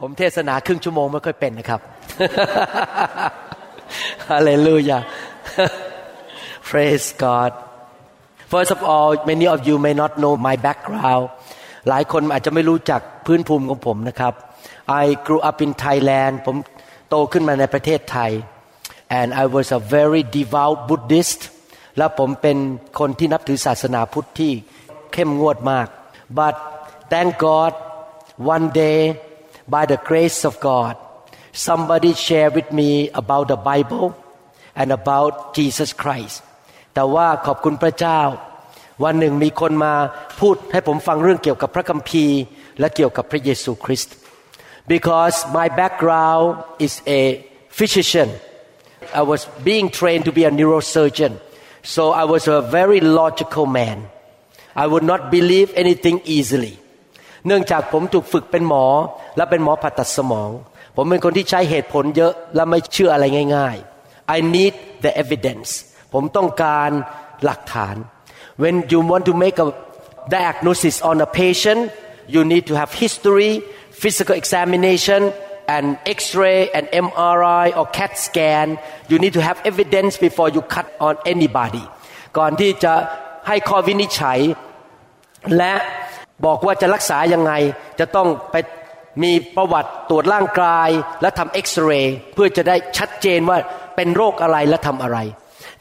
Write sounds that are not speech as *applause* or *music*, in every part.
ผมเทศนาครึ่งชั่วโมงไม่ค่อยเป็นนะครับฮาเลลูยา Praise God First of all many of you may not know my background หลายคนอาจจะไม่รู้จักพื้นภูมิของผมนะครับ I grew up in Thailand ผมโตขึ้นมาในประเทศไทย and I was a very devout Buddhist และผมเป็นคนที่นับถือศาสนาพุทธที่เข้มงวดมาก but thank God one day by the grace of God somebody shared with me about the Bible and about Jesus Christ แต่ว่าขอบคุณพระเจ้า วันหนึ่งมีคนมาพูดให้ผมฟังเรื่องเกี่ยวกับพระคัมภีร์ และเกี่ยวกับพระเยซูคริสต์ because my background is a physician I was being trained to be a neurosurgeon so I was a very logical man I would not believe anything easily เนื่องจากผมถูกฝึกเป็นหมอ และเป็นหมอผ่าตัดสมอง ผมเป็นคนที่ใช้เหตุผลเยอะและไม่เชื่ออะไรง่าย ๆ I need the evidence ผมต้องการหลักฐาน When you want to make a diagnosis on a patient you need to have history physical examination and x-ray and MRI or CAT scan you need to have evidence before you cut on anybody ก่อนที่จะให้ข้อวินิจฉัยและ บอกว่าจะรักษายังไง จะต้องไปมีประวัติตรวจร่างกาย และทำเอ็กซเรย์เพื่อจะได้ชัดเจนว่าเป็นโรคอะไรและทำอะไร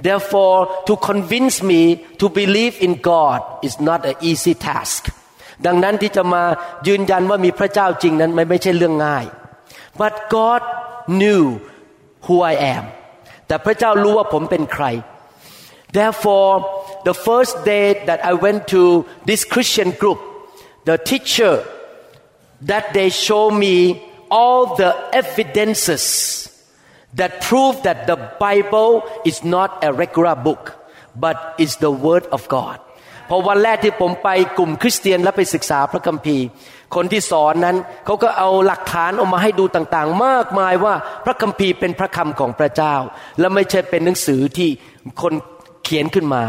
therefore to convince me to believe in God is not an easy task ดังนั้นที่จะมายืนยันว่ามีพระเจ้าจริงนั้นไม่ไม่ใช่เรื่องง่าย but God knew who I am แต่พระเจ้ารู้ว่าผมเป็นใคร Therefore, the first day that I went to this Christian group, the teacher that they show me all the evidences that prove that the Bible is not a regular book, but is the Word of God. พอวันแรกที่ผมไปกลุ่มคริสเตียนและไปศึกษาพระคัมภีร์ คนที่สอนนั้นเขาก็เอาหลักฐานออกมาให้ดูต่างๆ มากมายว่าพระคัมภีร์เป็นพระคำของพระเจ้า และไม่ใช่เป็นหนังสือที่คนเขียนขึ้นมา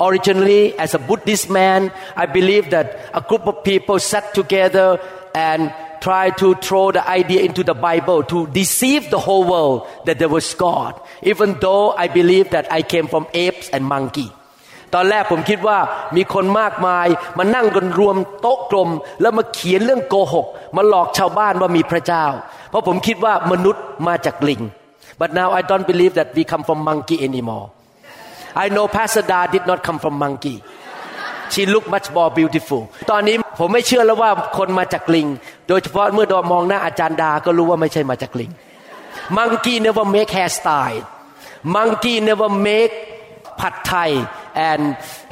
Originally as a Buddhist man I believe that a group of people sat together and try to throw the idea into the Bible to deceive the whole world that there was God even though I believe that I came from apes and monkey ตอนแรกผมคิดว่ามีคนมากมายมานั่งกันรวมโต๊ะกลม แล้วมาเขียนเรื่องโกหก มาหลอกชาวบ้านว่ามีพระเจ้า เพราะผมคิดว่ามนุษย์มาจากลิง but now I don't believe that we come from monkey anymore I know Pastor Da did not come from monkey she look much more beautiful ตอนนี้ผมไม่เชื่อแล้วว่าคนมาจากลิง โดยเฉพาะเมื่อดอมองหน้าอาจารย์ดา ก็รู้ว่าไม่ใช่มาจากลิง monkey never make hairstyle monkey never make ผัดไทย and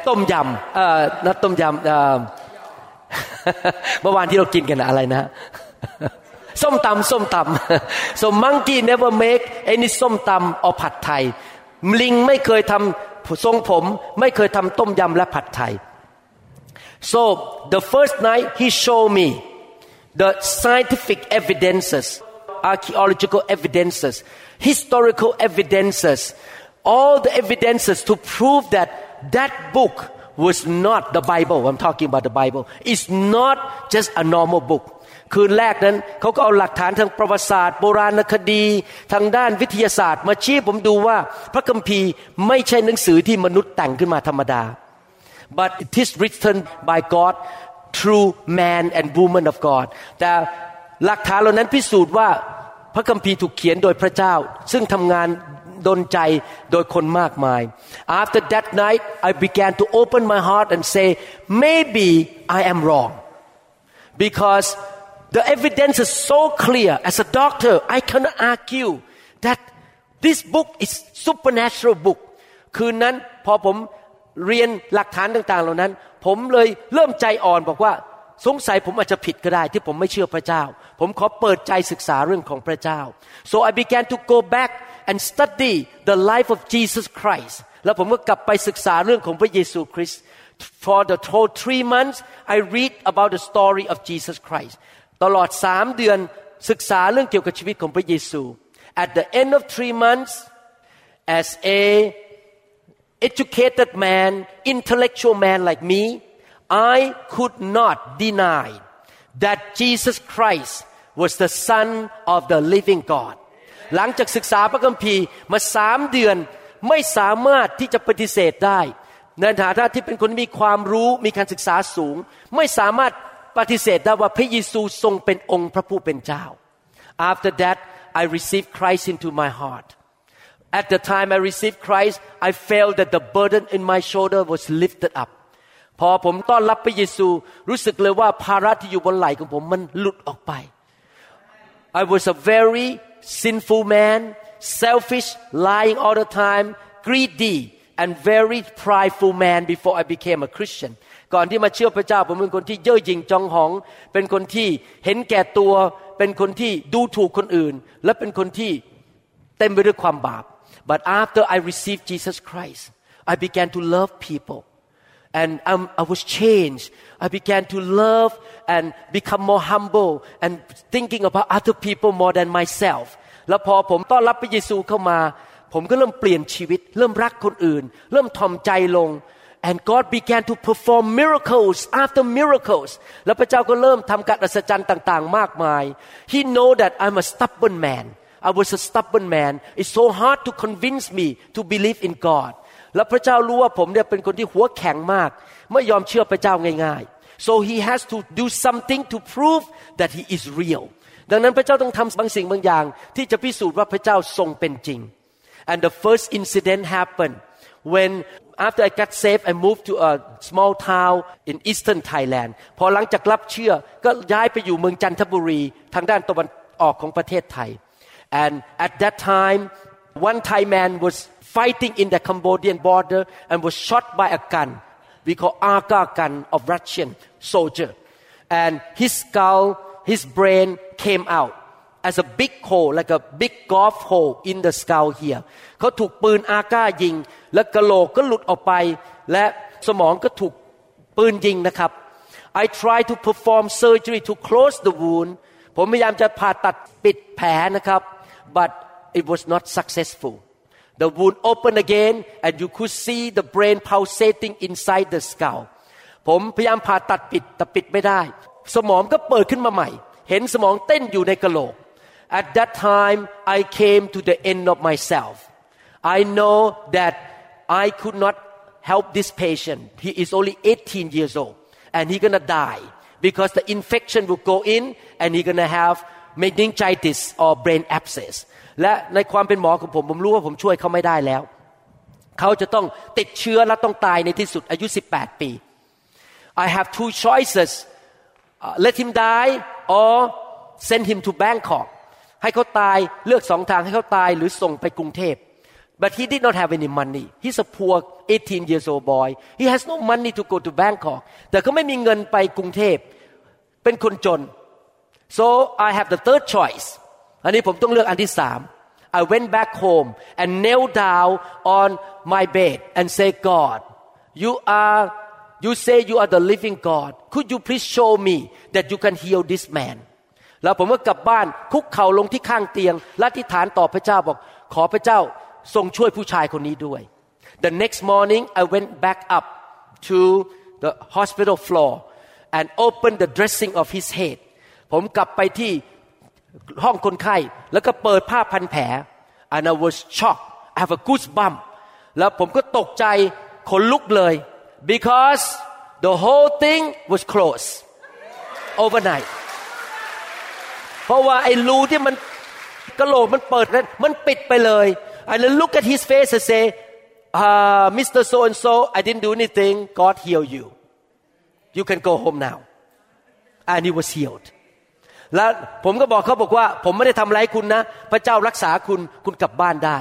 ต้มยำเอ่อนะต้มยำเอ่อเมื่อวานที่เรากินกันอะไรนะส้มตำส้มตำ so monkey never make any ส้มตำ or ผัดไทยลิงไม่เคยทำ ทรงผม ไม่เคยทำต้มยำและผัดไทย so the first night he showed me the scientific evidences archaeological evidences historical evidences all the evidences to prove that that book was not the Bible I'm talking about the Bible it's not just a normal book คืนแรกนั้นเขาก็เอาหลักฐานทางประวัติศาสตร์ โบราณคดี ทางด้านวิทยาศาสตร์ มาชี้ผมดูว่าพระคัมภีร์ไม่ใช่หนังสือที่มนุษย์แต่งขึ้นมาธรรมดา but it is written by God through man and woman of God แต่หลักฐานเหล่านั้นพิสูจน์ว่าพระคัมภีร์ถูกเขียนโดยพระเจ้า ซึ่งทำงานดนใจโดยคนมากมาย after that night I began to open my heart and say maybe I am wrong because the evidence is so clear as a doctor I cannot argue that this book is supernatural book คืนนั้นพอผมเรียนหลักฐานต่างๆ เหล่านั้น ผมเลยเริ่มใจอ่อนบอกว่า สงสัยผมอาจจะผิดก็ได้ที่ผมไม่เชื่อพระเจ้า ผมขอเปิดใจศึกษาเรื่องของพระเจ้า so I began to go back and study the life of Jesus Christ แล้วผมก็กลับไปศึกษาเรื่องของพระเยซูคริสต์ for the whole three months I read about the story of Jesus Christ ตลอดสามเดือนศึกษาเรื่องเกี่ยวกับชีวิตของพระเยซู at the end of three months as a educated man intellectual man like me I could not deny that Jesus Christ was the son of the living God หลังจากศึกษาพระคัมภีร์มาสามเดือนไม่สามารถที่จะปฏิเสธได้ ในฐานะที่เป็นคนมีความรู้มีการศึกษาสูง ไม่สามารถ ปฏิเสธได้ว่าพระเยซูทรงเป็นองค์พระผู้เป็นเจ้า after that I received Christ into my heart at the time I received Christ I felt that the burden in my shoulder was lifted up พอผมต้อนรับพระเยซูรู้สึกเลยว่าภาระที่อยู่บนไหล่ของผมมันหลุดออกไป I was a very sinful man selfish lying all the time greedy and very prideful man before I became a Christian ก่อนที่มาเชื่อพระเจ้าผมเป็นคนที่เย่อหยิ่งจองหอง เป็นคนที่เห็นแก่ตัว เป็นคนที่ดูถูกคนอื่น และเป็นคนที่เต็มไปด้วยความบาป but after I received Jesus Christ I began to love people and um, I was changed. I began to love and become more humble and thinking about other people more than myself. แล้วพอผมต้อนรับพระเยซูเข้ามา ผมก็เริ่มเปลี่ยนชีวิต เริ่มรักคนอื่น เริ่มทอมใจลง and God began to perform miracles after miracles แล้วพระเจ้าก็เริ่มทำการอัศจรรย์ต่างๆ มากมาย He know that I'm a stubborn man I was a stubborn man it's so hard to convince me to believe in God แล้วพระเจ้ารู้ว่าผมเนี่ยเป็นคนที่หัวแข็งมาก ไม่ยอมเชื่อพระเจ้าง่ายๆ so he has to do something to prove that he is real ดังนั้นพระเจ้าต้องทำบางสิ่งบางอย่าง ที่จะพิสูจน์ว่าพระเจ้าทรงเป็นจริง and the first incident happened when after I got saved I moved to a small town in eastern Thailand พอหลังจากรับเชื่อก็ย้ายไปอยู่เมืองจันทบุรี ทางด้านตะวันออกของประเทศไทย and at that time one Thai man was fighting in the Cambodian border and was shot by a gun. We call Aga gun of Russian soldier. And his skull, his brain came out As a big hole, like a big golf hole in the skull here. เขาถูกปืนอาก้ายิง และกะโหลกก็หลุดออกไป และสมองก็ถูกปืนยิงนะครับ I tried to perform surgery to close the wound ผมพยายามจะผ่าตัดปิดแผลนะครับ but it was not successful The wound opened again and you could see the brain pulsating inside the skull ผมพยายามผ่าตัดปิดแต่ปิดไม่ได้ สมองก็เปิดขึ้นมาใหม่ เห็นสมองเต้นอยู่ในกะโหลก At that time I came to the end of myself I know that I could not help this patient he is only 18 years old and he gonna die because the infection will go in and he gonna have meningitis or brain abscess และในความเป็นหมอของผมผมรู้ว่าผมช่วยเขาไม่ได้แล้ว เขาจะต้องติดเชื้อและต้องตายในที่สุดอายุ 18 ปี I have two choices uh, let him die or send him to Bangkok ให้เขาตายเลือกสองทางให้เขาตายหรือส่งไปกรุงเทพ but he did not have any money he's a poor 18 years old boy he has no money to go to Bangkok แต่เขาไม่มีเงินไปกรุงเทพเป็นคนจน so I have the third choice อันนี้ผมต้องเลือกอันที่สาม I went back home and knelt down on my bed and say God you are you say you are the living God could you please show me that you can heal this man แล้วผมก็กลับบ้านคุกเข่าลงที่ข้างเตียงและทิฐานต่อพระเจ้าบอก ขอพระเจ้าทรงช่วยผู้ชายคนนี้ด้วย The next morning I went back up to the hospital floor and opened the dressing of his head ผมกลับไปที่ห้องคนไข้แล้วก็เปิดผ้าพันแผล and I was shocked I have a goosebump แล้วผมก็ตกใจขนลุกเลย because the whole thing was closed overnight เพราะว่าไอ้รูที่มันกระโหลกมันเปิดนั้นมันปิดไปเลย and I look at his face and say uh, Mr. So and so I didn't do anything God heal you you can go home now and he was healed แล้วผมก็บอกเขาบอกว่า ผมไม่ได้ทำร้ายคุณนะ พระเจ้ารักษาคุณคุณกลับบ้านได้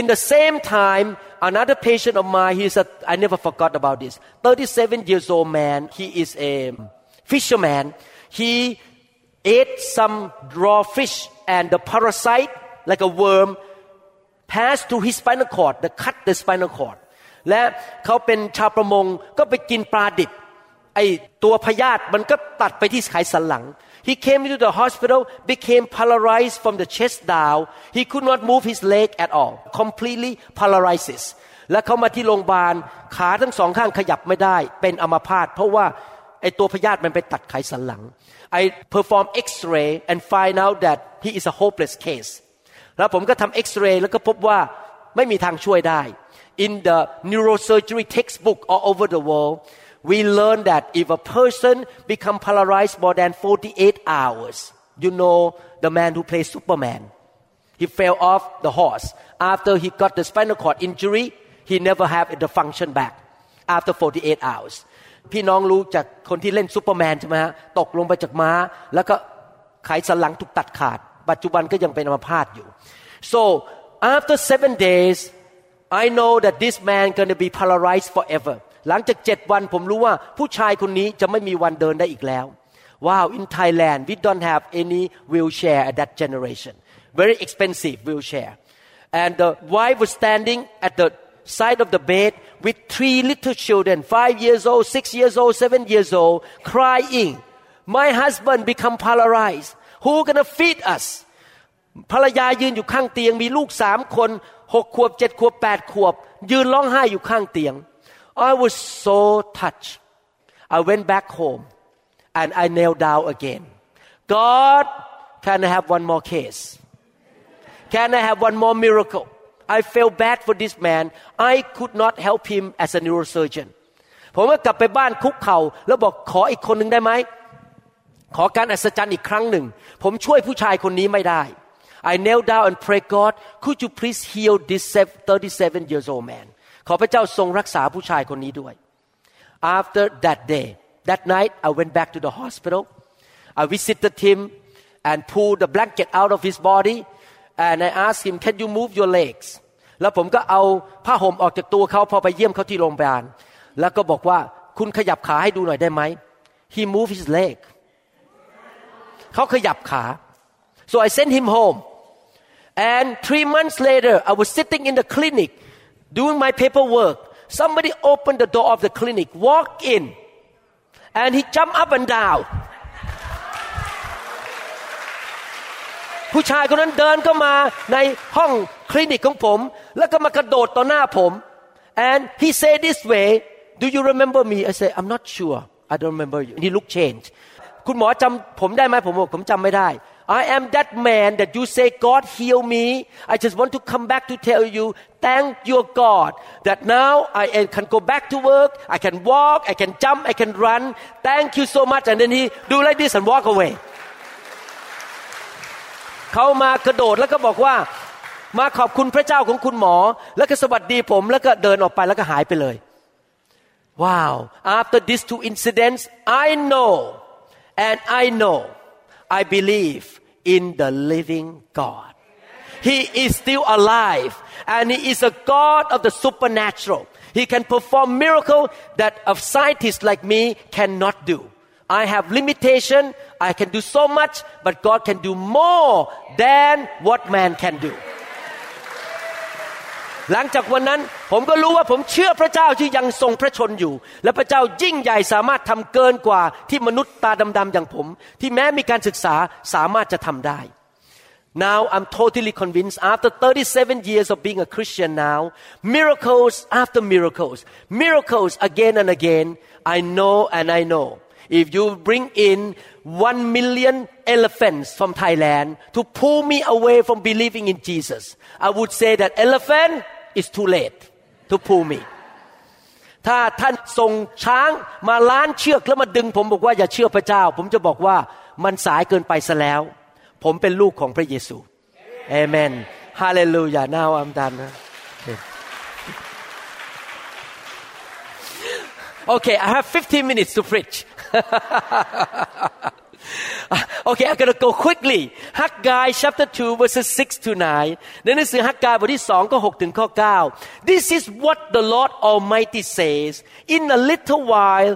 In the same time another patient of mine he's a I never forgot about this 37 years old man he is a fisherman he ate some raw fish and the parasite like a worm passed through his spinal cord the cut the spinal cord และเขาเป็นชาวประมงก็ไปกินปลาดิบไอตัวพยาธิมันก็ตัดไปที่ไขสันหลัง He came into the hospital, became paralyzed from the chest down. He could not move his leg at all. Completely paralysis. และเขามาที่โรงพยาบาลขาทั้งสองข้างขยับไม่ได้ เป็นอัมพาตเพราะว่าไอตัวพยาธิมันไปตัดไขสันหลัง I perform X-ray and find out that he is a hopeless case แล้วผมก็ทำเอ็กซเรย์แล้วก็พบว่าไม่มีทางช่วยได้ In the neurosurgery textbook all over the world we learn that if a person become paralyzed more than 48 hours you know the man who plays Superman he fell off the horse after he got the spinal cord injury he never have the function back after 48 hours พี่น้องรู้จากคนที่เล่นซูเปอร์แมนใช่ไหมฮะตกลงไปจากม้า แล้วก็ไขสันหลังถูกตัดขาด ปัจจุบันก็ยังเป็นอัมพาตอยู่ so after seven days I know that this man gonna be paralyzed forever หลังจากเจ็ดวันผมรู้ว่าผู้ชายคนนี้จะไม่มีวันเดินได้อีกแล้ว Wow in Thailand we don't have any wheelchair at that generation very expensive wheelchair and the wife was standing at the side of the bed with three little children five years old six years old seven years old crying my husband become paralyzed who gonna feed us ภรรยายืนอยู่ข้างเตียงมีลูกสามคนหกขวบเจ็ดขวบแปดขวบ ยืนร้องไห้อยู่ข้างเตียง I was so touched I went back home and I knelt down again God can I have one more case can I have one more miracle I felt bad for this man I could not help him as a neurosurgeon ผมก็กลับไปบ้านคุกเข่าแล้วบอกขออีกคนหนึ่งได้ไหม ขอการอัศจรรย์อีกครั้งหนึ่ง ผมช่วยผู้ชายคนนี้ไม่ได้ I knelt down and prayed God could you please heal this 37 years old man ขอพระเจ้าทรงรักษาผู้ชายคนนี้ด้วย After that day that night I went back to the hospital I visited him and pulled the blanket out of his body and I asked him can you move your legs แล้วผมก็เอาผ้าห่มออกจากตัวเขาพอไปเยี่ยมเขาที่โรงพยาบาล แล้วก็บอกว่าคุณขยับขาให้ดูหน่อยได้ไหม He moved his leg เขาขยับขา so I sent him home and three months later I was sitting in the clinic doing my paperwork somebody opened the door of the clinic walk in and he jumped up and down ผู้ชายคนนั้นเดินเข้ามาในห้องคลินิกของผม แล้วก็มากระโดดต่อหน้าผม and he said this way do you remember me I say I'm not sure I don't remember you and he looked changed คุณหมอจำผมได้ไหมผมบอกผมจำไม่ได้ I am that man that you say God heal me I just want to come back to tell you thank your God that now I can go back to work I can walk I can jump I can run thank you so much and then he do like this and walk away เขามากระโดดแล้วก็บอกว่า มาขอบคุณพระเจ้าของคุณหมอ แล้วก็สวัสดีผมแล้วก็เดินออกไปแล้วก็หายไปเลย Wow after these two incidents I know and I know I believe in the living God He is still alive and He is a God of the supernatural He can perform miracle that a scientist like me cannot do I have limitation I can do so much but God can do more than what man can do หลังจากวันนั้นผมก็รู้ว่าผมเชื่อพระเจ้าที่ยังทรงพระชนอยู่ และพระเจ้ายิ่งใหญ่สามารถทำเกินกว่าที่มนุษย์ตาดำๆอย่างผม ที่แม้มีการศึกษาสามารถจะทำได้ Now I'm totally convinced after 37 years of being a Christian now miracles after miracles miracles again and again I know and I know if you bring in one million elephants from Thailand to pull me away from believing in Jesus I would say that elephant it's too late to pull me ถ้าท่านส่งช้างมาล้านเชือกแล้วมาดึง ผมบอกว่าอย่าเชื่อพระเจ้า ผมจะบอกว่ามันสายเกินไปซะแล้ว ผมเป็นลูกของพระเยซูเอเมนฮาเลลูยา now I'm done Okay I have 15 minutes to preach *laughs* Okay I'm gonna go quickly Haggai chapter 2 verses 6 to 9ในหนังสือฮักกายบทที่2ก็6ถึงข้อ9 This is what the Lord Almighty says in a little while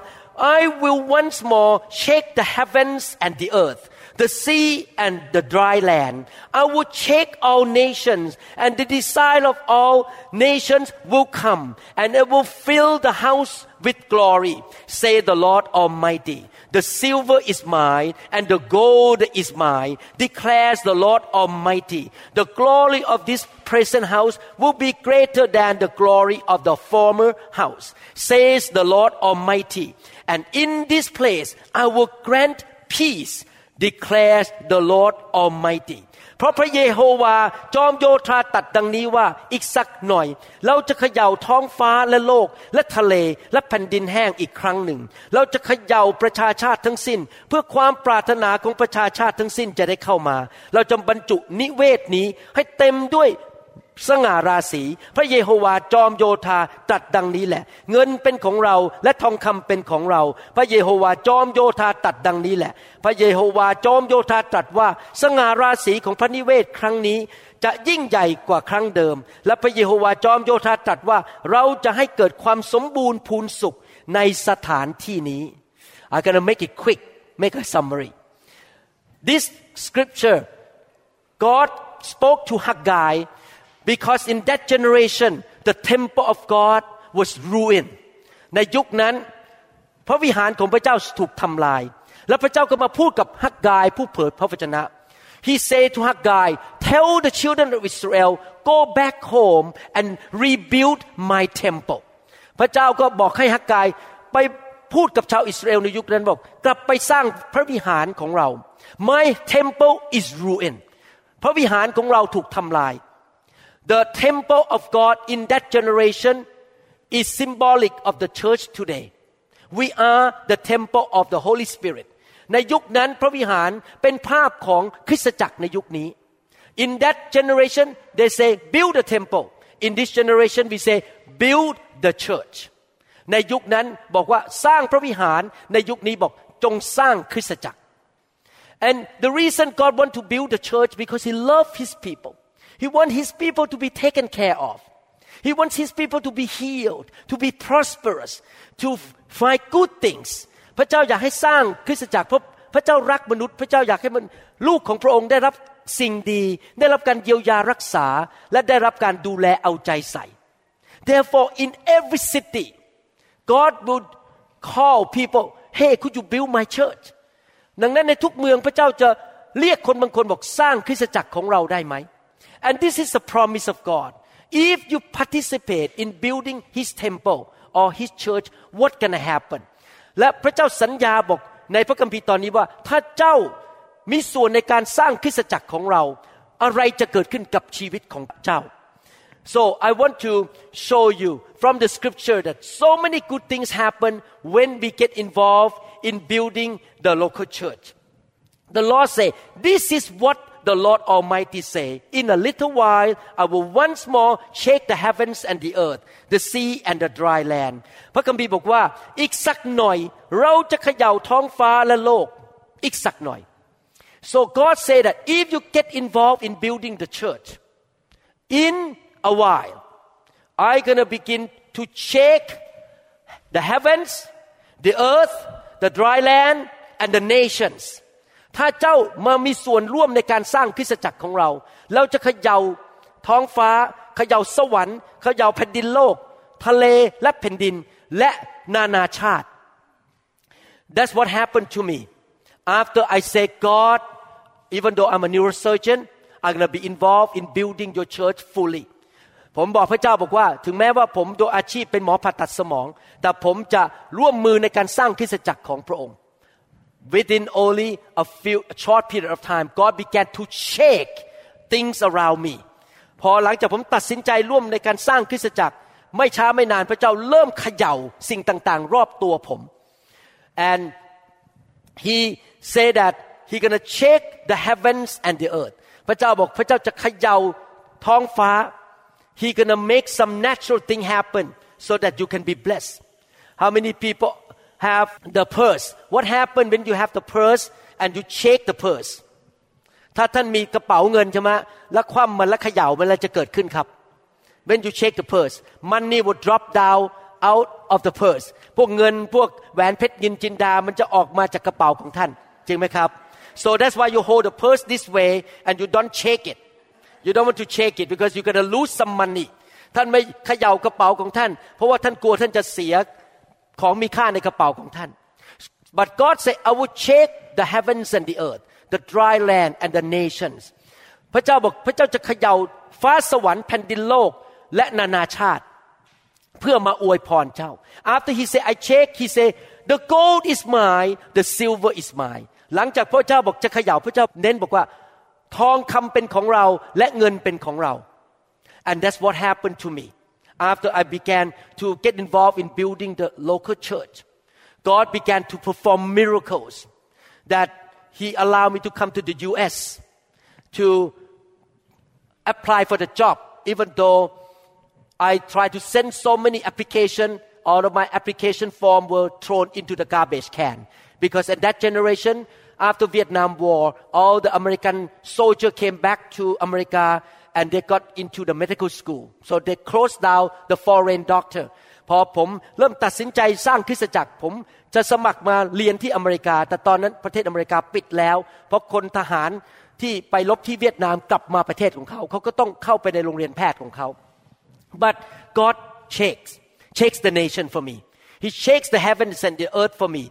I will once more shake the heavens and the earth the sea and the dry land. I will shake all nations, and the desire of all nations will come, and it will fill the house with glory, say the Lord Almighty. The silver is mine, and the gold is mine, declares the Lord Almighty. The glory of this present house will be greater than the glory of the former house, says the Lord Almighty. And in this place I will grant peace declares the Lord Almighty เพราะพระเยโฮวาจอมโยธาตัดดังนี้ว่าอีกสักหน่อย เราจะเขย่าท้องฟ้าและโลกและทะเลและแผ่นดินแห้งอีกครั้งหนึ่ง เราจะเขย่าประชาชาติทั้งสิ้น เพื่อความปรารถนาของประชาชาติทั้งสิ้นจะได้เข้ามา เราจะบรรจุนิเวศนี้ให้เต็มด้วย สง่าราศีพระเยโฮวาจอมโยธาตรัสดังนี้แหละ เงินเป็นของเราและทองคำเป็นของเรา พระเยโฮวาจอมโยธาตรัสดังนี้แหละ พระเยโฮวาจอมโยธาตรัสว่า สง่าราศีของพระนิเวศครั้งนี้ จะยิ่งใหญ่กว่าครั้งเดิม และพระเยโฮวาจอมโยธาตรัสว่าเราจะให้เกิดความสมบูรณ์พูนสุขในสถานที่นี้ I'm gonna make it quick make a summary this scripture God spoke to Haggai because in that generation the temple of God was ruined ในยุคนั้น พระวิหารของพระเจ้าถูกทำลาย แล้วพระเจ้าก็มาพูดกับฮักกายผู้เผยพระวจนะ He said to Haggai tell the children of Israel go back home and rebuild my temple พระเจ้าก็บอกให้ฮักกายไปพูดกับชาวอิสราเอลในยุคนั้นบอก กลับไปสร้างพระวิหารของเรา My temple is ruined พระวิหารของเราถูกทำลาย The temple of God in that generation is symbolic of the church today. We are the temple of the Holy Spirit. ในยุคนั้นพระวิหารเป็นภาพของคริสตจักรในยุคนี้ In that generation they say build a temple. In this generation we say build the church. ในยุคนั้นบอกว่าสร้างพระวิหารในยุคนี้บอกจงสร้างคริสตจักร And the reason God want to build the church because He love His people. He wants His people to be taken care of. He wants His people to be healed, to be prosperous, to find good things. พระเจ้าอยากให้สร้างคริสตจักรเพราะพระเจ้ารักมนุษย์ พระเจ้าอยากให้มันลูกของพระองค์ได้รับสิ่งดี ได้รับการเยียวยารักษา และได้รับการดูแลเอาใจใส่ Therefore in every city God would call people hey could you build my church ดังนั้นในทุกเมืองพระเจ้าจะเรียกคนบางคนบอกสร้างคริสตจักรของเราได้ไหม and this is the promise of God if you participate in building His temple or His church what gonna happen และพระเจ้าสัญญาบอกในพระคัมภีร์ตอนนี้ว่า ถ้าเจ้ามีส่วนในการสร้างคริสตจักรของเรา อะไรจะเกิดขึ้นกับชีวิตของเจ้า So I want to show you from the scripture that so many good things happen when we get involved in building the local church. The Lord say, this is what the Lord Almighty say, in a little while I will once more shake the heavens and the earth, the sea and the dry land. พระคัมภีร์บอกว่าอีกสักหน่อยเราจะเขย่าท้องฟ้าและโลกอีกสักหน่อย So God say that if you get involved in building the church, in a while, I'm going to begin to shake the heavens, the earth, the dry land, and the nations. ถ้าเจ้ามามีส่วนร่วมในการสร้างคริสตจักรของเรา เราจะเขย่าท้องฟ้า เขย่าสวรรค์ เขย่าแผ่นดินโลก ทะเลและแผ่นดินและนานาชาติ That's what happened to me after I say God even though I'm a neurosurgeon I'm gonna be involved in building your church fully ผมบอกพระเจ้าบอกว่า ถึงแม้ว่าผมโดยอาชีพเป็นหมอผ่าตัดสมอง แต่ผมจะร่วมมือในการสร้างคริสตจักรของพระองค์ within only a few a short period of time God began to shake things around me พอหลังจากผมตัดสินใจร่วมในการสร้างคริสตจักร ไม่ช้าไม่นานพระเจ้าเริ่มเขย่าสิ่งต่างๆ รอบตัวผม and he said that he gonna shake the heavens and the earth พระเจ้าบอกพระเจ้าจะเขย่าท้องฟ้า he gonna make some natural thing happen so that you can be blessed how many people have the purse what happen when you have the purse and you shake the purse ถ้าท่านมีกระเป๋าเงินใช่ไหมแล้วคว่ำมันแล้วเขย่ามันอะไรจะเกิดขึ้นครับ when you shake the purse money will drop down out of the purse พวกเงินพวกแหวนเพชรยินจินดา มันจะออกมาจากกระเป๋าของท่าน จริงไหมครับ so that's why you hold the purse this way and you don't shake it you don't want to shake it because you're gonna lose some money ท่านไม่เขย่ากระเป๋าของท่าน เพราะว่าท่านกลัวท่านจะเสีย ของมีค่าในกระเป๋าของท่าน but God said I will shake the heavens and the earth the dry land and the nations พระเจ้าบอกพระเจ้าจะเขย่าฟ้าสวรรค์แผ่นดินโลกและนานาชาติ เพื่อมาอวยพรเจ้า after he say I check he say the gold is mine the silver is mine หลังจากพระเจ้าบอกจะเขย่าพระเจ้าเน้นบอกว่าทองคำเป็นของเราและเงินเป็นของเรา and that's what happened to me after I began to get involved in building the local church God began to perform miracles that he allowed me to come to the US to apply for the job, even though I tried to send so many applications, all of my application form were thrown into the garbage can. Because at that generation, after Vietnam War, all the American soldiers came back to America and they got into the medical school. So they closed down the foreign doctor. พอผมเริ่มตัดสินใจสร้างคริสตจักรผมจะสมัครมาเรียนที่อเมริกา แต่ตอนนั้นประเทศอเมริกาปิดแล้ว เพราะคนทหารที่ไปลบที่เวียดนามกลับมาประเทศของเขาเขาก็ต้องเข้าไปในโรงเรียนแพทย์ของเขา but God shakes shakes the nation for me He shakes the heavens and the earth for me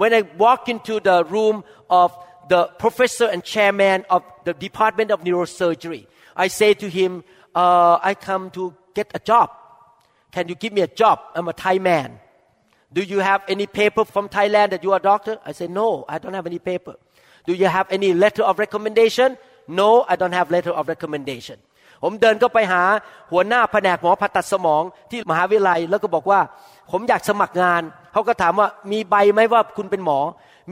when I walk into the room of the professor and chairman of the department of neurosurgery I say to him uh, I come to get a job can you give me a job I'm a Thai man do you have any paper from Thailand that you are a doctor I say no I don't have any paper Do you have any letter of recommendation? No, I don't have letter of recommendation. ผมเดินก็ไปหาหัวหน้าแผนกหมอผ่าตัดสมองที่มหาวิทยาลัยแล้วก็บอกว่า ผมอยากสมัครงาน เขาก็ถามว่ามีใบไหมว่าคุณเป็นหมอ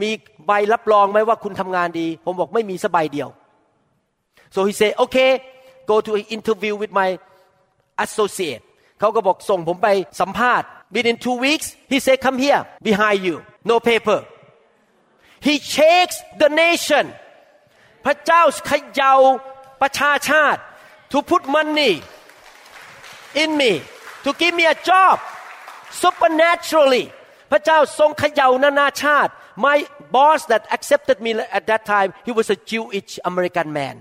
มีใบรับรองไหมว่าคุณทำงานดี ผมบอกไม่มีสักใบเดียว so he say okay go to an interview with my associate เขาก็บอกส่งผมไปสัมภาษณ์ within two weeks he say come here behind you no paper He shakes the nation พระเจ้าขย่าประชาชาติ to put money in me to give me a job supernaturally พระเจ้าทรงขย่านานาชาติ my boss that accepted me at that time he was a Jewish American man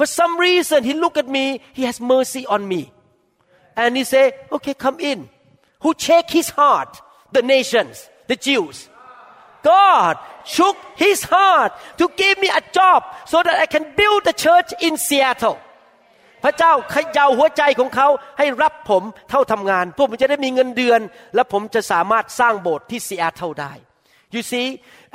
for some reason he looked at me he has mercy on me and he say okay come in who check his heart the nations the Jews God shook his heart to give me a job so that I can build the church in Seattle พระเจ้าขย่าหัวใจของเขาให้รับผมเท่าทำงานพวกผมจะได้มีเงินเดือน และผมจะสามารถสร้างโบสถ์ที่ซีแอตเทิลได้ you see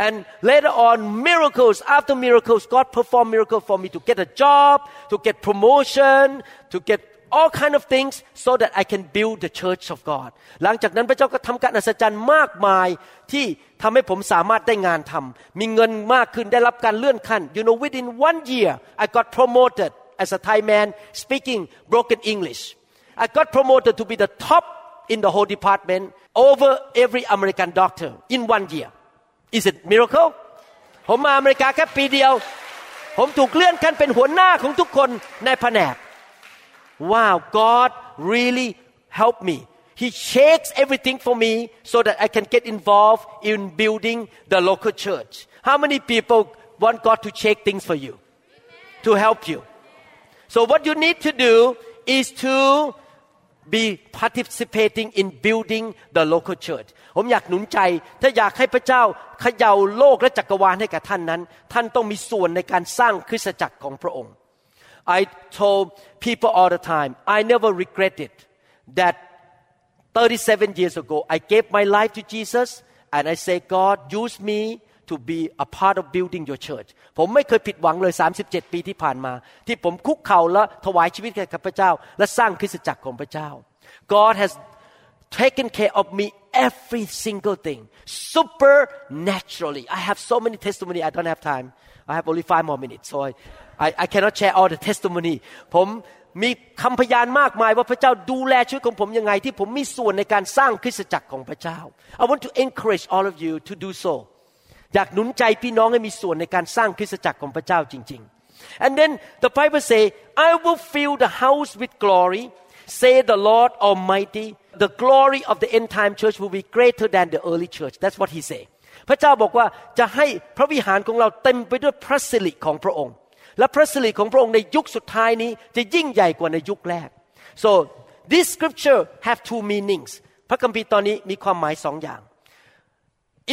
and later on miracles after miracles God performed miracle for me to get a job to get promotion to get all kind of things so that I can build the church of God หลังจากนั้นพระเจ้าก็ทำการอัศจรรย์มากมายที่ทำให้ผมสามารถได้งานทำมีเงินมากขึ้นได้รับการเลื่อนขั้น you know within one year I got promoted as a Thai man speaking broken English I got promoted to be the top in the whole department over every American doctor in one year is it miracle ผมมาอเมริกาแค่ปีเดียว ผมถูกเลื่อนขั้นเป็นหัวหน้าของทุกคนในแผนก wow God really helped me He shakes everything for me so that I can get involved in building the local church. How many people want God to shake things for you? To help you. So what you need to do is to be participating in building the local church ผมอยากหนุนใจ ถ้าอยากให้พระเจ้าเขย่าโลกและจักรวาลให้กับท่านนั้น ท่านต้องมีส่วนในการสร้างคริสตจักรของพระองค์ I told people all the time I never regretted that 37 years ago I gave my life to Jesus and I say God use me to be a part of building your church ผมไม่เคยผิดหวังเลย 37 ปีที่ผ่านมา ที่ผมคุกเข่าและถวายชีวิตแก่พระเจ้า และสร้างคริสตจักรของพระเจ้า God has taken care of me every single thing supernaturally I have so many testimony I don't have time I have only five more minutes so I I, I cannot share all the testimony ผมมีคำพยานมากมายว่าพระเจ้าดูแลชีวิตของผมยังไง ที่ผมมีส่วนในการสร้างคริสตจักรของพระเจ้า I want to encourage all of you to do so อยากหนุนใจพี่น้องให้มีส่วนในการสร้างคริสตจักรของพระเจ้าจริง ๆ and then the Bible say I will fill the house with glory say the Lord Almighty the glory of the end time church will be greater than the early church that's what he say พระเจ้าบอกว่าจะให้พระวิหารของเราเต็มไปด้วยพระสิริของพระองค์ และพระสิริของพระองค์ในยุคสุดท้ายนี้จะยิ่งใหญ่กว่าในยุคแรก so this scripture have two meanings พระคัมภีร์ตอนนี้มีความหมายสองอย่าง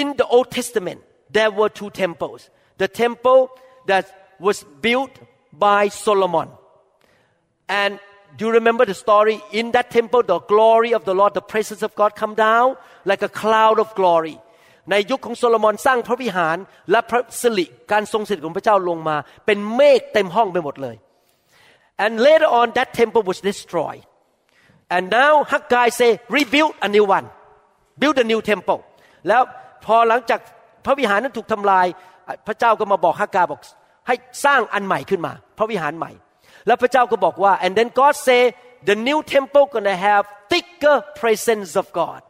in the Old Testament there were two temples the temple that was built by Solomon and do you remember the story in that temple the glory of the Lord the presence of God come down like a cloud of glory ในยุคของโซโลมอนสร้างพระวิหารและพระสิริการทรงสิริของพระเจ้าลงมา เป็นเมฆเต็มห้องไปหมดเลย and later on that temple was destroyed and now Haggai say rebuild a new one build a new temple แล้วพอหลังจาก พระวิหารนั้นถูกทำลาย พระเจ้าก็มาบอกฮักาบอกให้สร้างอันใหม่ขึ้นมา พระวิหารใหม่ แล้วพระเจ้าก็บอกว่า and then God say the new temple gonna have thicker presence of God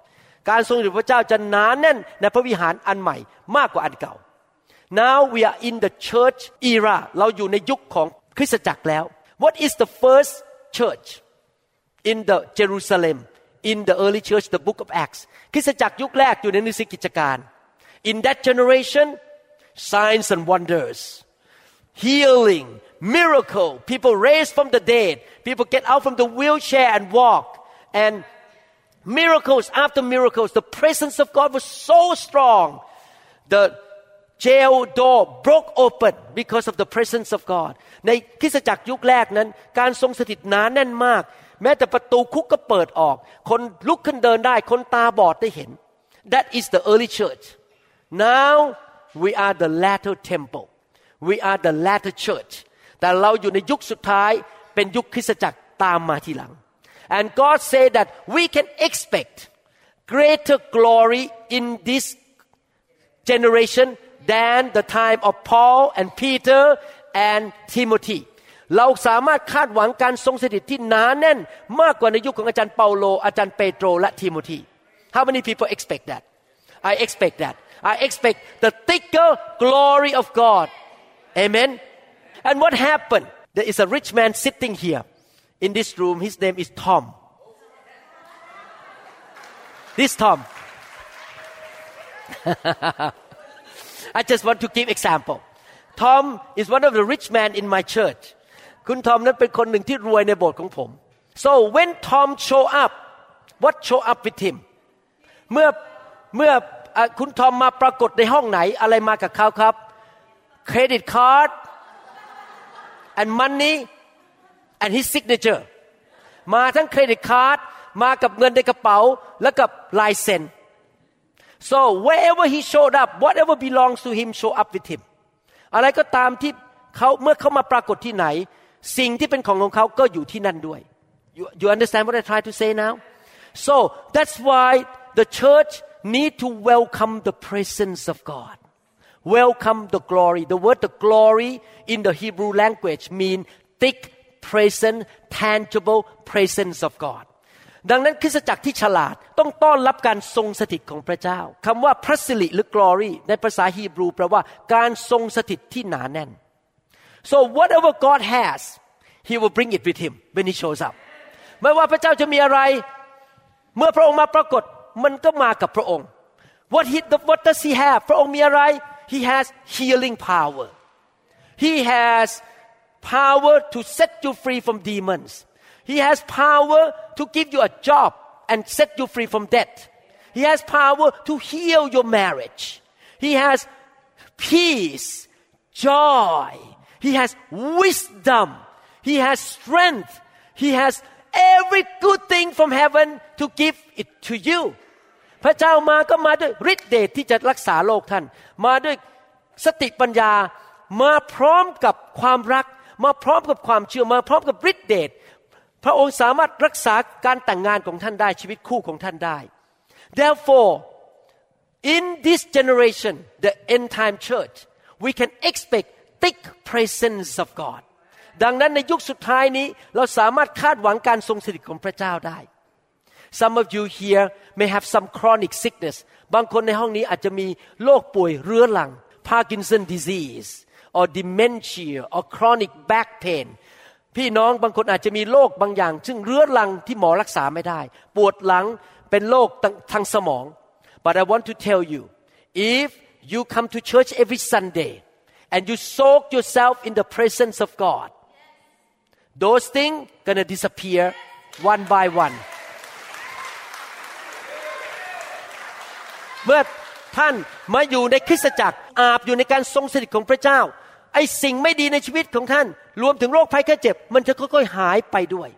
การทรงอยู่พระเจ้าจะหนาแน่นในพระวิหารอันใหม่มากกว่าอันเก่า now we are in the church era เราอยู่ในยุคของคริสตจักรแล้ว what is the first church in the Jerusalem in the early church the book of Acts คริสตจักรยุคแรกอยู่ในนิสิกิจการ in that generation signs and wonders healing miracle people raised from the dead people get out from the wheelchair and walk and miracles after miracles. The presence of God was so strong. The jail door broke open because of the presence of God ในคริสตจักรยุคแรกนั้น การทรงสถิตหนาแน่นมาก แม้แต่ประตูคุกก็เปิดออก คนลุกขึ้นเดินได้ คนตาบอดได้เห็น That is the early church now we are the latter temple we are the latter church แต่เราอยู่ในยุคสุดท้ายเป็นยุคคริสตจักรตามมาทีหลัง and God said that we can expect greater glory in this generation than the time of Paul and Peter and Timothy เราสามารถคาดหวังการทรงสถิตที่หนาแน่นมากกว่าในยุคของอาจารย์เปาโล อาจารย์เปโตรและทิโมธี How many people expect that I expect that I expect the thicker glory of God Amen and what happened there is a rich man sitting here in this room his name is Tom this Tom *laughs* I just want to give example Tom is one of the rich man in my church คุณทอมนั้นเป็นคนหนึ่งที่รวยในโบสถ์ของผม so when Tom show up what show up with him เมื่อเมื่อ คุณทอมมาปรากฏในห้องไหนอะไรมากับเขาครับเครดิตการ์ด and money and his signature มาทั้งเครดิตการ์ดมากับเงินในกระเป๋าและกับลายเซ็น so wherever he showed up whatever belongs to him show up with him อะไรก็ตามที่เขาเมื่อเขามาปรากฏที่ไหน สิ่งที่เป็นของของเขาก็อยู่ที่นั่นด้วย you, you understand what I try to say now so that's why the church need to welcome the presence of God welcome the glory the word the glory in the Hebrew language mean thick present tangible presence of God ดังนั้นคริสตจักรที่ฉลาดต้องต้อนรับการทรงสถิตของพระเจ้าคำว่าพระสิริหรือ glory ในภาษาฮีบรูแปลว่าการทรงสถิตที่หนาแน่น so whatever God has He will bring it with Him when He shows up ไม่ว่าพระเจ้าจะมีอะไร เมื่อพระองค์มาปรากฏ มันก็มากับพระองค์ what he what does He have พระองค์มีอะไร He has healing power He has power to set you free from demons He has power to give you a job and set you free from debt. He has power to heal your marriage. He has peace, joy. He has wisdom. He has strength. He has every good thing from heaven to give it to you. พระเจ้ามาก็มาด้วยฤทธิเดชที่จะรักษาโลกท่าน มาด้วยสติปัญญา มาพร้อมกับความรัก มาพร้อมกับความเชื่อ มาพร้อมกับฤทธิเดช พระองค์สามารถรักษาการแต่งงานของท่านได้ชีวิตคู่ของท่านได้ therefore in this generation the end time church we can expect thick presence of God ดังนั้นในยุคสุดท้ายนี้เราสามารถคาดหวังการทรงสถิตของพระเจ้าได้ some of you here may have some chronic sickness บางคนในห้องนี้อาจจะมีโรคป่วยเรื้อรัง Parkinson disease or dementia or chronic back pain พี่น้องบางคนอาจจะมีโรคบางอย่าง ซึ่งเรื้อรังที่หมอรักษาไม่ได้ ปวดหลังเป็นโรคทางสมอง but I want to tell you if you come to church every Sunday and you soak yourself in the presence of God those things gonna disappear one by one เมื่อท่านมาอยู่ในคริสตจักรอาบอยู่ในการทรงสถิตของพระเจ้าไอ้สิ่งไม่ดีในชีวิตของท่าน รวมถึงโรคภัยแค่เจ็บ มันจะค่อยๆหายไปด้วย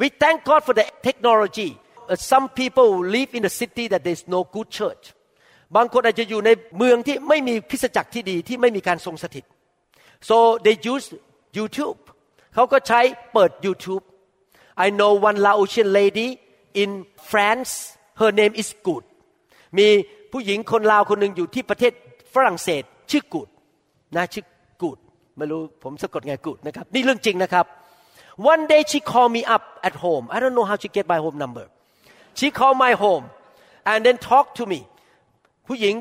we thank God for the technology some people live in the city that there is no good church บางคนอาจจะอยู่ในเมืองที่ไม่มีคริสตจักรที่ดีที่ไม่มีการทรงสถิต so they use YouTube เขาก็ใช้เปิด YouTube I know one Laotian lady in France her name is Good มีผู้หญิงคนลาวคนหนึ่งอยู่ที่ประเทศฝรั่งเศส ชื่อกูดนะชื่อกูดไม่รู้ผมสะกดไงกูดนะครับ นี่เรื่องจริงนะครับ one day she called me up at home I don't know how she get my home number she called my home and then talk to me ผู้หญิง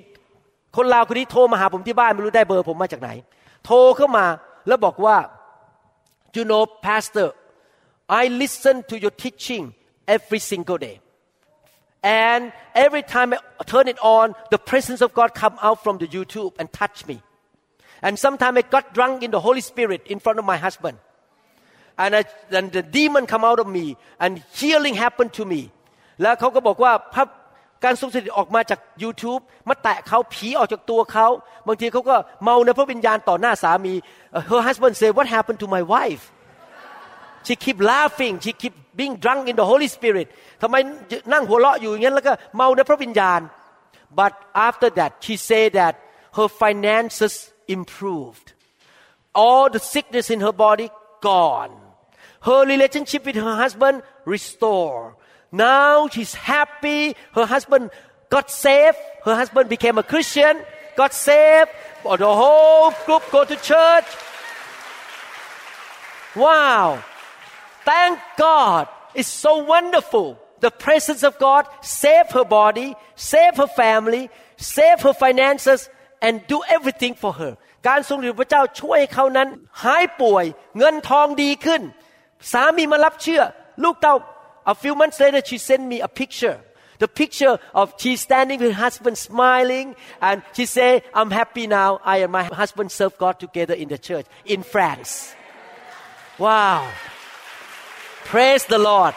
คนลาวคนนี้โทรมาหาผมที่บ้านไม่รู้ได้เบอร์ผมมาจากไหน โทรเข้ามาแล้วบอกว่า you know pastor I listen to your teaching every single day and every time I turn it on the presence of God come out from the YouTube and touch me and sometimes I got drunk in the Holy Spirit in front of my husband and, I, and the demon come out of me and healing happened to me แล้วเขาก็บอกว่าพระ การทรงสถิตออกมาจาก YouTube มาแตะเขาผีออกจากตัวเขา บางทีเขาก็เมาในพระวิญญาณต่อหน้าสามี her husband say what happened to my wife she keep laughing she keep being drunk in the Holy Spirit ทำไมนั่งหัวเราะอยู่อย่างนั้นแล้วก็เมาในพระวิญญาณ but after that she say that her finances improved all the sickness in her body gone her relationship with her husband restored now she's happy her husband got saved her husband became a Christian got saved the whole group go to church wow thank God it's so wonderful the presence of God save her body save her family save her finances and do everything for her การทรงฤทธิ์พระเจ้าช่วยเขานั้นหายป่วยเงินทองดีขึ้น สามีมารับเชื่อ ลูกเต้า a few months later she sent me a picture the picture of she standing with her husband smiling and she say I'm happy now I and my husband serve God together in the church in France wow praise the Lord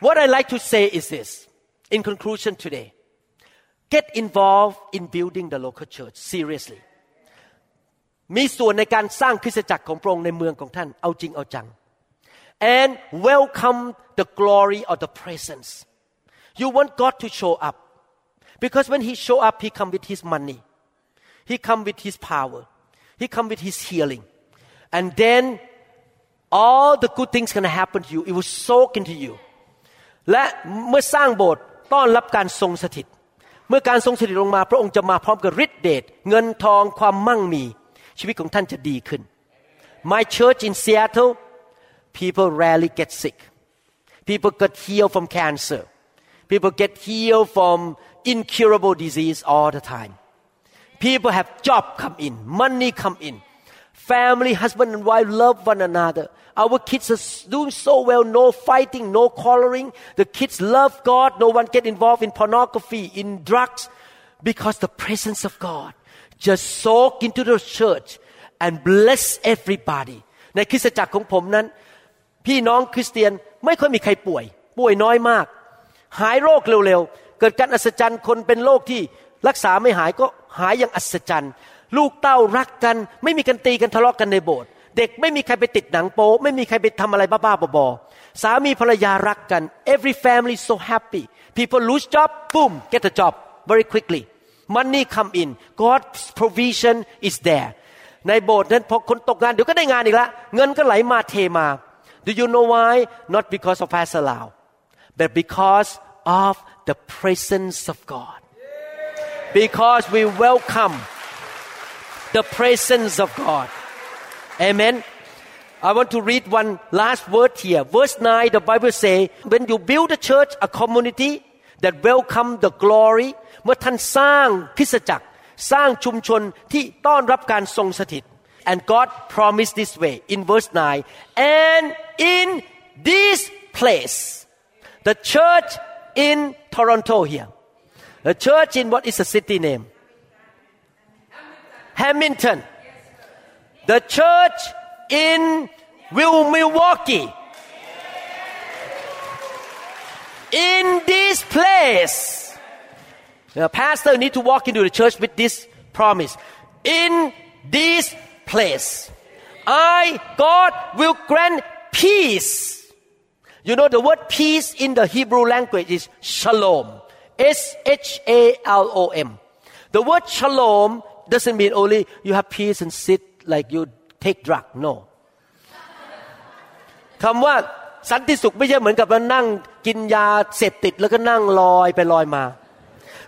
what I like to say is this in conclusion today get involved in building the local church seriously มีส่วนในการสร้างคริสตจักรของพระองค์ในเมืองของท่านเอาจริงเอาจัง and welcome the glory of the presence you want God to show up because when he show up he come with his money he come with his power he come with his healing and then all the good things gonna happen to you it will soak into you และเมื่อสร้างโบสถ์ต้อนรับการทรงสถิต เมื่อการทรงสถิตลงมา พระองค์จะมาพร้อมกับฤทธิเดชเงินทองความมั่งมี ชีวิตของท่านจะดีขึ้น My church in Seattle people rarely get sick people get healed from cancer people get healed from incurable disease all the time people have job come in money come in family husband and wife love one another our kids are doing so well no fighting no quarreling the kids love god no one get involved in pornography in drugs because the presence of god just soak into the church and bless everybody ในคริสตจักรของผมนั้น พี่น้องคริสเตียนไม่ค่อยมีใครป่วย ป่วยน้อยมาก หายโรคเร็วๆ เกิดการอัศจรรย์คนเป็นโรคที่รักษาไม่หายก็หายอย่างอัศจรรย์ ลูกเต้ารักกัน ไม่มีกันตีกันทะเลาะกันในโบสถ์เด็กไม่มีใครไปติดหนังโป๊ไม่มีใครไปทำอะไรบ้าๆบอๆสามีภรรยารักกัน every family so happy people lose job boom get a job very quickly money come in God's provision is there ในโบสถ์นั้นพอคนตกงานเดี๋ยวก็ได้งานอีกแล้วเงินก็ไหลมาเทมา Do you know why not because of Pastor Lau but because of the presence of God because we welcome the presence of God Amen I want to read one last word here verse 9 the Bible say when you build a church a community that welcome the glory เมื่อท่านสร้างคริสตจักร สร้างชุมชนที่ต้อนรับการทรงสถิต and God promised this way in verse 9 and in this place the church in Toronto here. The church in what is the city name? Hamilton. The church in Will Milwaukee. In this place the pastor need to walk into the church with this promise. In this place I God will grant peace you know the word peace in the Hebrew language is shalom S H A L O M the word shalom doesn't mean only you have peace and sit like you take drug no *laughs* คำว่าสันติสุขไม่ใช่เหมือนกับมานั่งกินยาเสพติดแล้วก็นั่งลอยไปลอยมา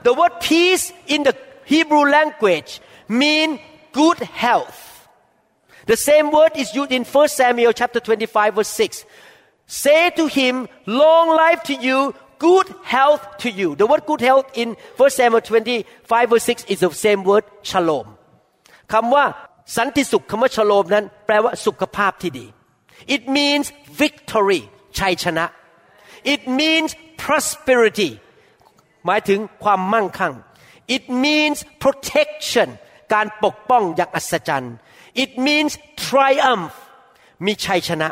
The word peace in the Hebrew language mean good health The same word is used in 1 Samuel chapter 25 verse 6 Say to him long life to you good health to you The word good health in 1 Samuel 25 verse 6 is the same word shalom คำว่าสันติสุขคำว่าชโลมนั้น แปลว่าสุขภาพที่ดี It means victory ชัยชนะ It means prosperity หมายถึงความมั่งคั่ง It means protection การปกป้องอย่างอัศจรรย์ It means triumph มีชัยชนะ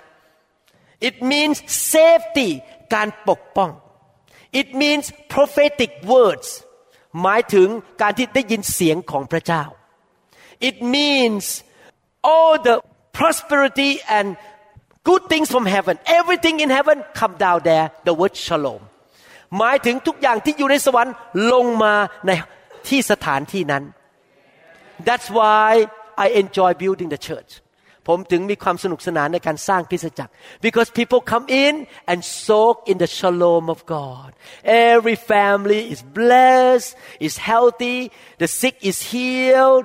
It means safety การปกป้อง It means prophetic words หมายถึงการที่ได้ยินเสียงของพระเจ้า It means all the prosperity and good things from heaven everything in heaven come down there the word shalom หมายถึงทุกอย่างที่อยู่ในสวรรค์ลงมาในที่สถานที่นั้น That's why I enjoy building the church ผมถึงมีความสนุกสนานในการสร้างคริสตจักร because people come in and soak in the shalom of God every family is blessed is healthy the sick is healed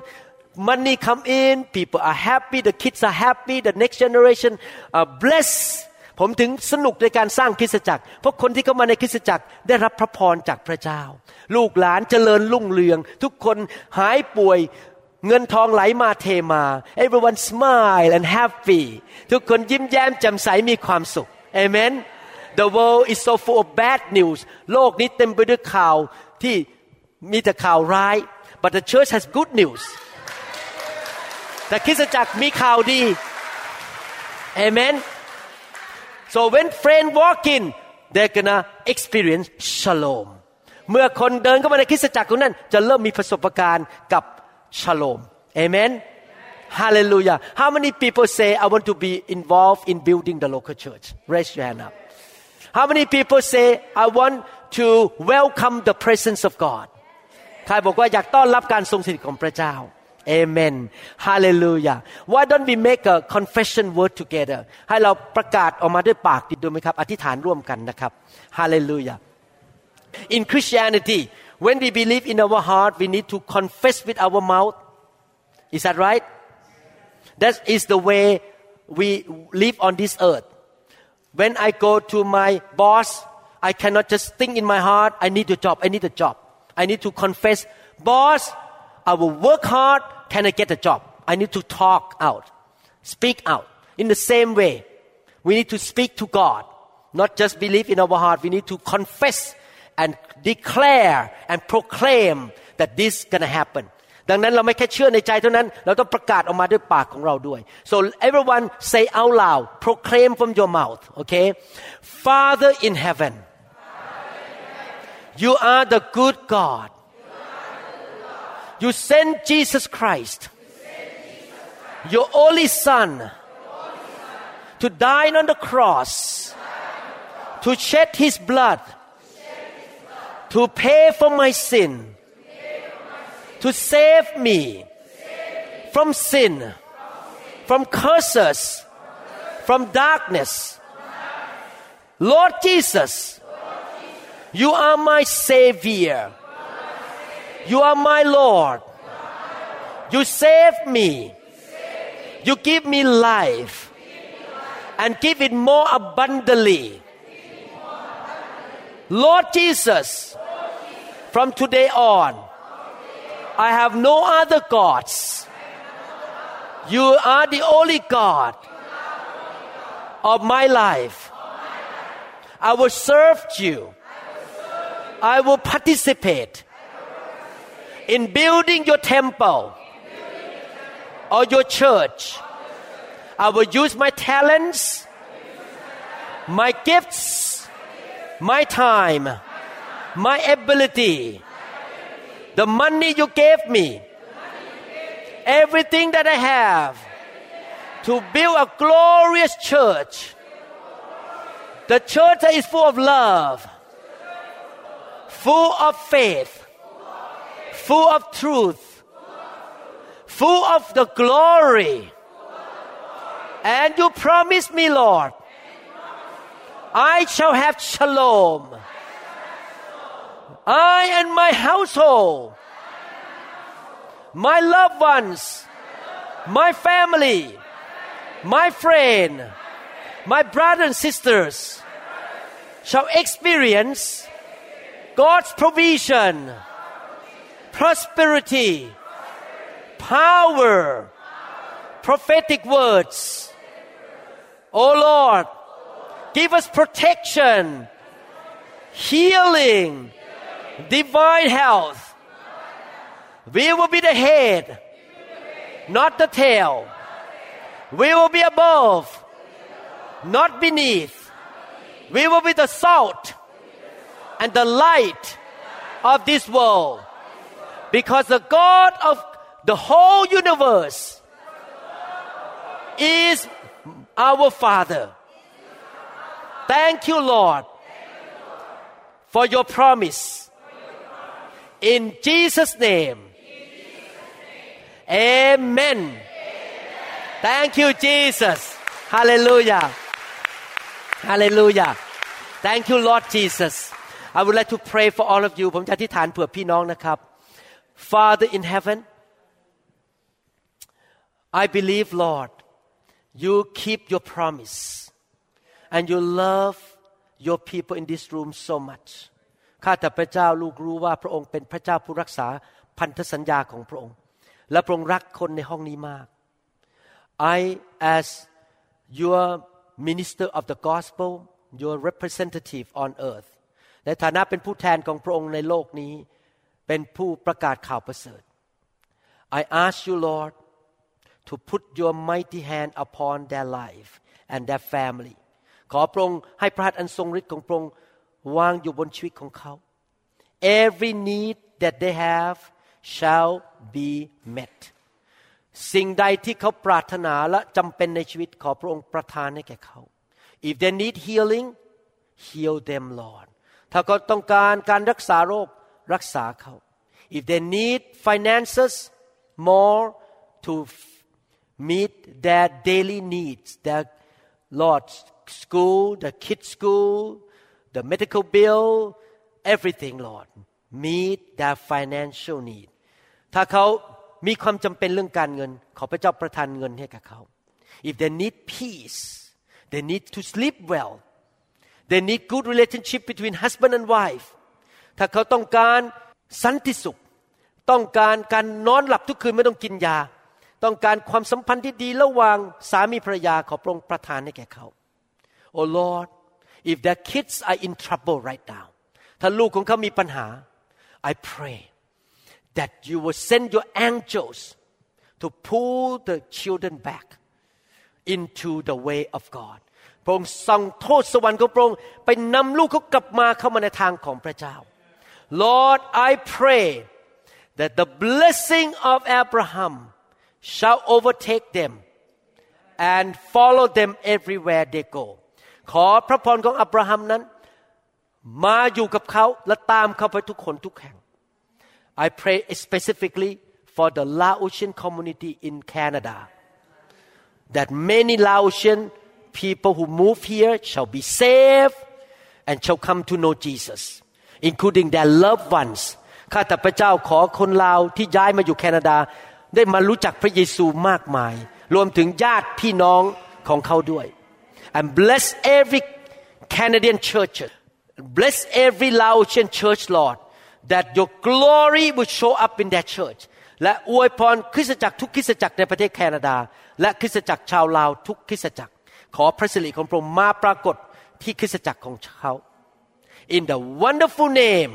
money come in people are happy the kids are happy the next generation are blessed ผมถึงสนุกในการสร้างคริสตจักร เพราะคนที่เข้ามาในคริสตจักรได้รับพระพรจากพระเจ้า ลูกหลานเจริญรุ่งเรือง ทุกคนหายป่วย เงินทองไหลมาเทมา everyone smile and happy ทุกคนยิ้มแย้มแจ่มใสมีความสุข amen the world is so full of bad news โลกนี้เต็มไปด้วยข่าวที่มีแต่ข่าวร้าย but the church has good news แต่คริสตจักรมีข่าวดี amen so when friend walk in they're gonna experience shalom เมื่อคนเดินเข้ามาในคริสตจักรคนนั้น จะเริ่มมีประสบการณ์กับ shalom amen hallelujah how many people say I want to be involved in building the local church raise your hand up how many people say I want to welcome the presence of God ใครบอกว่าอยากต้อนรับการทรงสถิตของพระเจ้า Amen Hallelujah Why don't we make a confession word together ให้เราประกาศออกมาด้วยปากดีด้วยไหมครับ อธิษฐานร่วมกันนะครับ Hallelujah In Christianity when we believe in our heart we need to confess with our mouth Is that right That is the way we live on this earth When I go to my boss I cannot just think in my heart I need a job I need a job I need to confess boss I will work hard. Can I get a job? I need to talk out, speak out. In the same way, we need to speak to God, not just believe in our heart. We need to confess and declare and proclaim that this is gonna happen. ดังนั้นเราไม่แค่เชื่อในใจเท่านั้น เราต้องประกาศออกมาด้วยปากของเราด้วย so everyone say out loud proclaim from your mouth okay Father in heaven you are the good God you sent Jesus Christ, your only Son, to die on the cross, to shed His blood, to pay for my sin, to save me from sin, from curses, from darkness. Lord Jesus, you are my Savior. You are my Lord. You save me. You give me life. And give it more abundantly. Lord Jesus, from today on, I have no other gods You are the only God of my life. I will serve you. I will participate in building your temple or your church. I will use my talents, my gifts, my time, my ability, the money you gave me, everything that I have. To build a glorious church. The church that is full of love, full of faith, full of truth, full of the glory. And you promised me, Lord, I shall have shalom. I and my household, my loved ones, my family, my friend, my brothers and sisters shall experience God's provision, prosperity, power, prophetic words. Oh Lord, give us protection, healing, divine health. We will be the head, not the tail. We will be above, not beneath. We will be the salt and the light of this world. Because the God of the whole universe is our Father. Thank you, Lord, for your promise. In Jesus' name. Amen. Thank you, Jesus. Hallelujah. Hallelujah. Thank you, Lord Jesus. I would like to pray for all of you ผมจะอธิษฐานเผื่อพี่น้องนะครับ Father in heaven I believe Lord you keep your promise and you love your people in this room so much ข้าแต่พระเจ้าลูกรู้ว่าพระองค์เป็นพระเจ้าผู้รักษาพันธสัญญาของพระองค์ และพระองค์รักคนในห้องนี้มาก I as your minister of the gospel your representative on earth ในฐานะเป็นผู้แทนของพระองค์ในโลกนี้ เป็นผู้ประกาศข่าวประเสริฐ I ask you Lord to put your mighty hand upon their life and their family ขอพระองค์ให้พระหัตถ์อันทรงฤทธิ์ของพระองค์วางอยู่บนชีวิตของเขา Every need that they have shall be met สิ่งใดที่เขาปรารถนาและจำเป็นในชีวิตขอพระองค์ประทานให้แก่เขา If they need healing heal them Lord ถ้าเขาต้องการการรักษาโรครักษาเขา If they need finances more to meet their daily needs their Lord school the kids school the medical bill everything Lord meet their financial need ถ้าเขามีความจำเป็นเรื่องการเงิน ขอพระเจ้าประทานเงินให้กับเขา if they need peace they need to sleep well they need good relationship between husband and wife ถ้าเขาต้องการสันติสุข ต้องการการนอนหลับทุกคืนไม่ต้องกินยา ต้องการความสัมพันธ์ที่ดีระหว่างสามีภรรยาขอพระองค์ประทานให้แก่เขา Oh Lord if their kids are in trouble right now ถ้าลูกของเขามีปัญหา I pray that you will send your angels to pull the children back into the way of God พระองค์สั่งโทษสวรรค์ของพระองค์ไปนำลูกเขากลับมาเข้ามาในทางของพระเจ้า Lord I pray that the blessing of Abraham shall overtake them and follow them everywhere they go ขอพระพรของอับราฮัมนั้น มาอยู่กับเขาและตามเขาไปทุกคนทุกแห่ง I pray specifically for the Laotian community in Canada that many Laotian people who move here shall be saved and shall come to know Jesus including their loved ones ข้าแต่พระเจ้าขอคนลาวที่ย้ายมาอยู่แคนาดา ได้มารู้จักพระเยซูมากมาย รวมถึงญาติพี่น้องของเขาด้วย and bless every Canadian church bless every Laotian church Lord that your glory will show up in that church และอวยพรคริสตจักรทุกคริสตจักรในประเทศแคนาดา และคริสตจักรชาวลาวทุกคริสตจักร ขอพระสิริของพระองค์มาปรากฏที่คริสตจักรของเขา In the wonderful name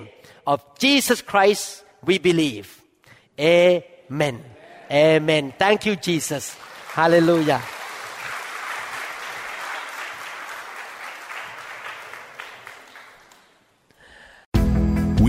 of Jesus Christ we believe Amen Amen Thank you Jesus Hallelujah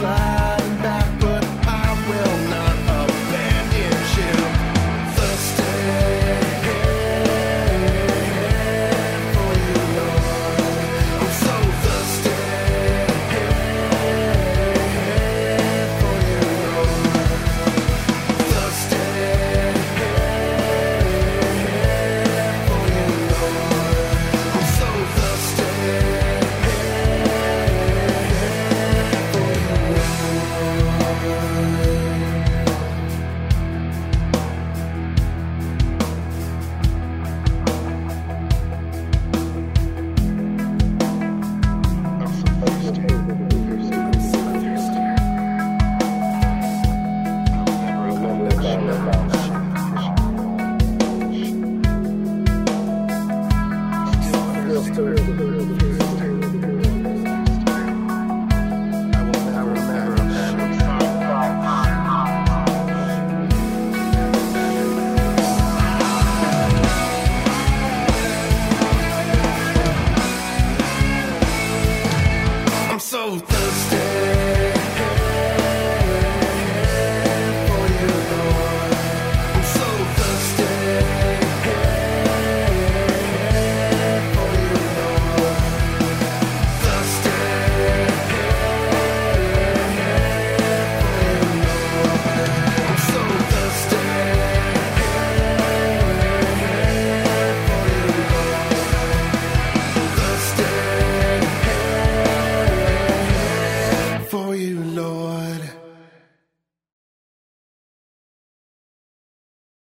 Seems